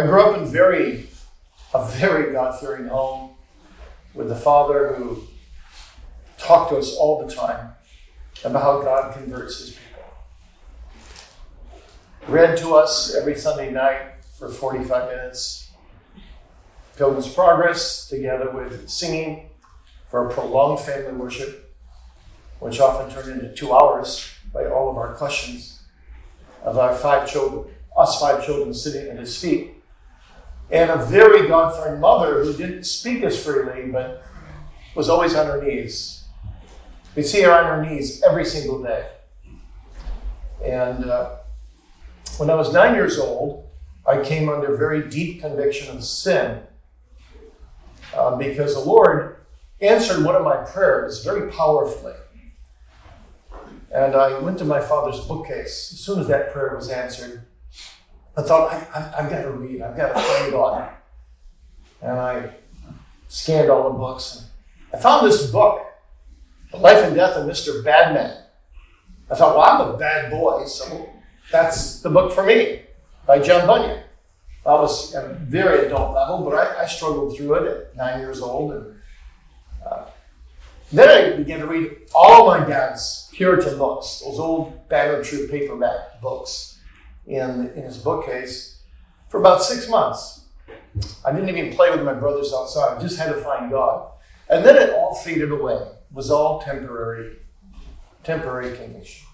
I grew up in very, a very God fearing home with a father who talked to us all the time about how God converts his people. Read to us every Sunday night for 45 minutes. Pilgrim's Progress, together with singing for a prolonged family worship, which often turned into two hours by all of our questions of our five children, us five children sitting at his feet and a very God fearing mother who didn't speak as freely, but was always on her knees. We see her on her knees every single day. And uh, when I was nine years old, I came under very deep conviction of sin uh, because the Lord answered one of my prayers very powerfully. And I went to my father's bookcase as soon as that prayer was answered. I thought, I, have got to read, I've got to find God. And I scanned all the books. I found this book, The Life and Death of Mr. Badman. I thought, well, I'm a bad boy, so that's the book for me by John Bunyan. I was at a very adult level, but I, I struggled through it at nine years old. And uh, then I began to read all my dad's Puritan books, those old Banner Truth paperback books in, in his bookcase for about six months. I didn't even play with my brothers outside. I just had to find God. And then it all faded away. It was all temporary, temporary condition.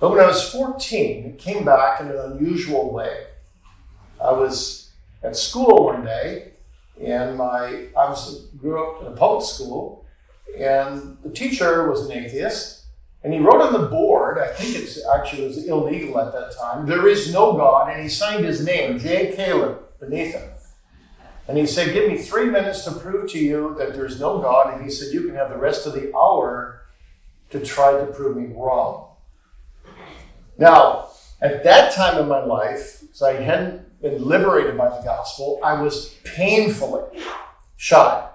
But when I was 14, it came back in an unusual way. I was at school one day, and my I was grew up in a public school, and the teacher was an atheist, and he wrote on the board, I think it's actually it was illegal at that time, there is no God, and he signed his name, J. Caleb, beneath him. And he said, Give me three minutes to prove to you that there's no God. And he said, You can have the rest of the hour to try to prove me wrong. Now, at that time in my life, because I hadn't been liberated by the gospel, I was painfully shy.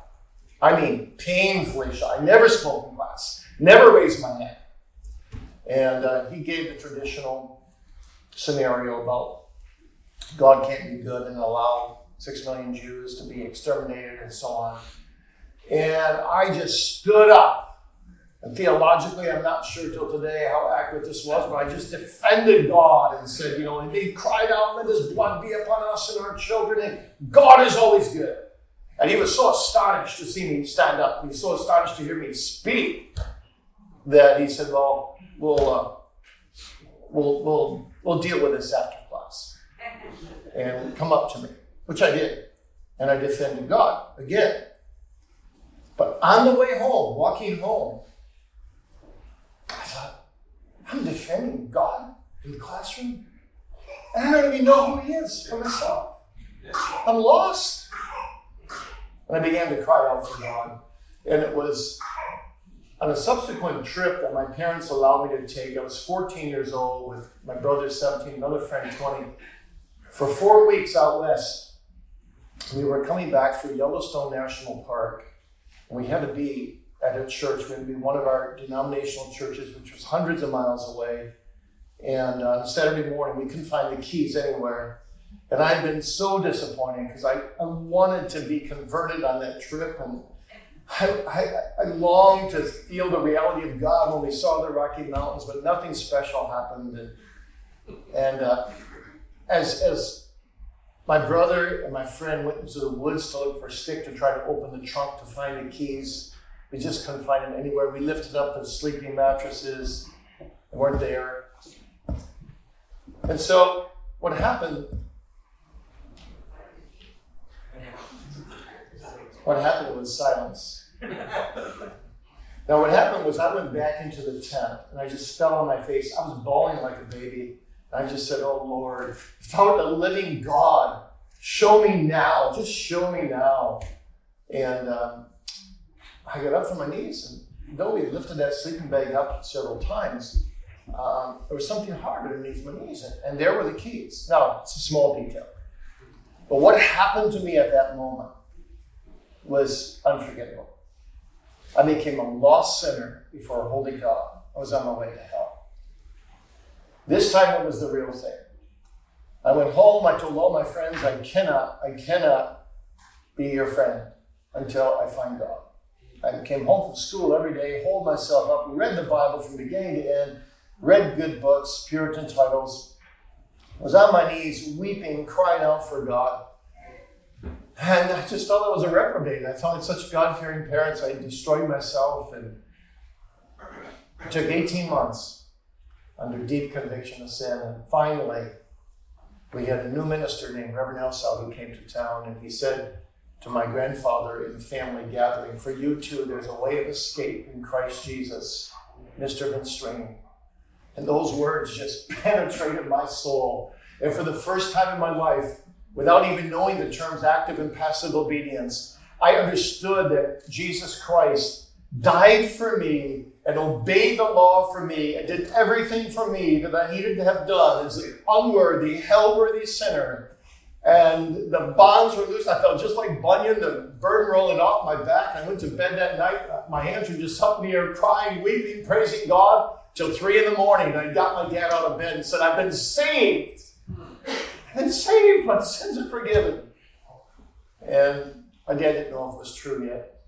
I mean, painfully shy. I never spoke in class, never raised my hand. And uh, he gave the traditional scenario about God can't be good and allow six million Jews to be exterminated and so on. And I just stood up. And theologically, I'm not sure till today how accurate this was, but I just defended God and said, you know, and he cried out, let his blood be upon us and our children, and God is always good. And he was so astonished to see me stand up. He was so astonished to hear me speak that he said, well, we'll uh, we'll we'll we'll deal with this after class. And come up to me, which I did, and I defended God again. But on the way home, walking home, I thought, I'm defending God in the classroom, and I don't even know who He is for myself. I'm lost. And I began to cry out for God, and it was on a subsequent trip that my parents allowed me to take, I was 14 years old with my brother 17, another friend 20. For four weeks out west, we were coming back through Yellowstone National Park, and we had to be at a church. We had to be one of our denominational churches, which was hundreds of miles away. And on Saturday morning, we couldn't find the keys anywhere. And I'd been so disappointed because I, I wanted to be converted on that trip and I, I, I longed to feel the reality of God when we saw the Rocky Mountains, but nothing special happened. And, and uh, as, as my brother and my friend went into the woods to look for a stick to try to open the trunk to find the keys, we just couldn't find them anywhere. We lifted up the sleeping mattresses, they weren't there. And so what happened What happened was silence. Now, what happened was I went back into the tent and I just fell on my face. I was bawling like a baby. I just said, Oh Lord, if I were the living God, show me now. Just show me now. And um, I got up from my knees and though we lifted that sleeping bag up several times, um, there was something hard underneath my knees, and, and there were the keys. Now, it's a small detail. But what happened to me at that moment was unforgettable. I became a lost sinner before a holy God. I was on my way to hell. This time it was the real thing. I went home. I told all my friends, I cannot, I cannot be your friend until I find God. I came home from school every day, hold myself up, read the Bible from beginning to end, read good books, Puritan titles, was on my knees, weeping, crying out for God. And I just felt I was a reprobate. I felt had such God fearing parents. I destroyed myself. And it took 18 months under deep conviction of sin. And finally, we had a new minister named Reverend Elsal who came to town. And he said to my grandfather in the family gathering, For you too, there's a way of escape in Christ Jesus, Mr. Vinstring. And those words just penetrated my soul. And for the first time in my life, without even knowing the terms active and passive obedience, I understood that Jesus Christ died for me and obeyed the law for me and did everything for me that I needed to have done as an unworthy, hell-worthy sinner. And the bonds were loose. I felt just like Bunyan, the burden rolling off my back. I went to bed that night. My hands were just up in the air, crying, weeping, praising God till three in the morning. I got my dad out of bed and said, I've been saved. I've saved. My sins are forgiven. And my dad didn't know if it was true yet.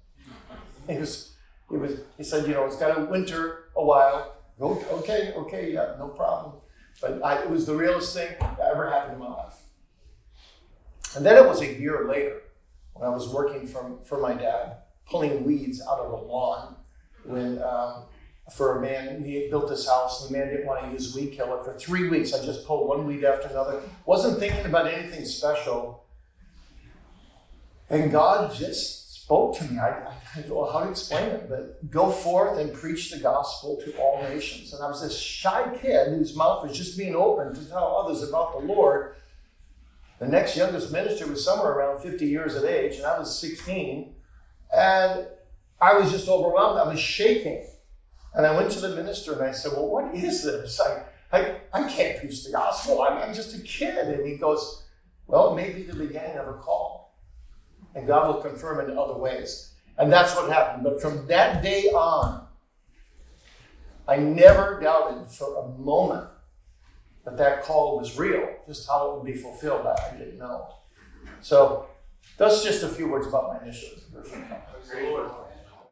He was, he was, he said, you know, it's got to winter a while. Okay, okay, yeah, no problem. But I, it was the realest thing that ever happened in my life. And then it was a year later when I was working from, for my dad, pulling weeds out of the lawn when um, for a man. He built this house, and the man didn't want to use weed killer. For three weeks, I just pulled one weed after another. Wasn't thinking about anything special. And God just spoke to me. I, I, I don't know how to explain it, but go forth and preach the gospel to all nations. And I was this shy kid whose mouth was just being opened to tell others about the Lord. The next youngest minister was somewhere around 50 years of age, and I was 16. And I was just overwhelmed. I was shaking. And I went to the minister and I said, Well, what is this? I, I, I can't preach the gospel. I'm, I'm just a kid. And he goes, Well, it may be the beginning of a call. And God will confirm in other ways. And that's what happened. But from that day on, I never doubted for a moment that that call was real. Just how it would be fulfilled, I didn't know. So that's just a few words about my initial conversion.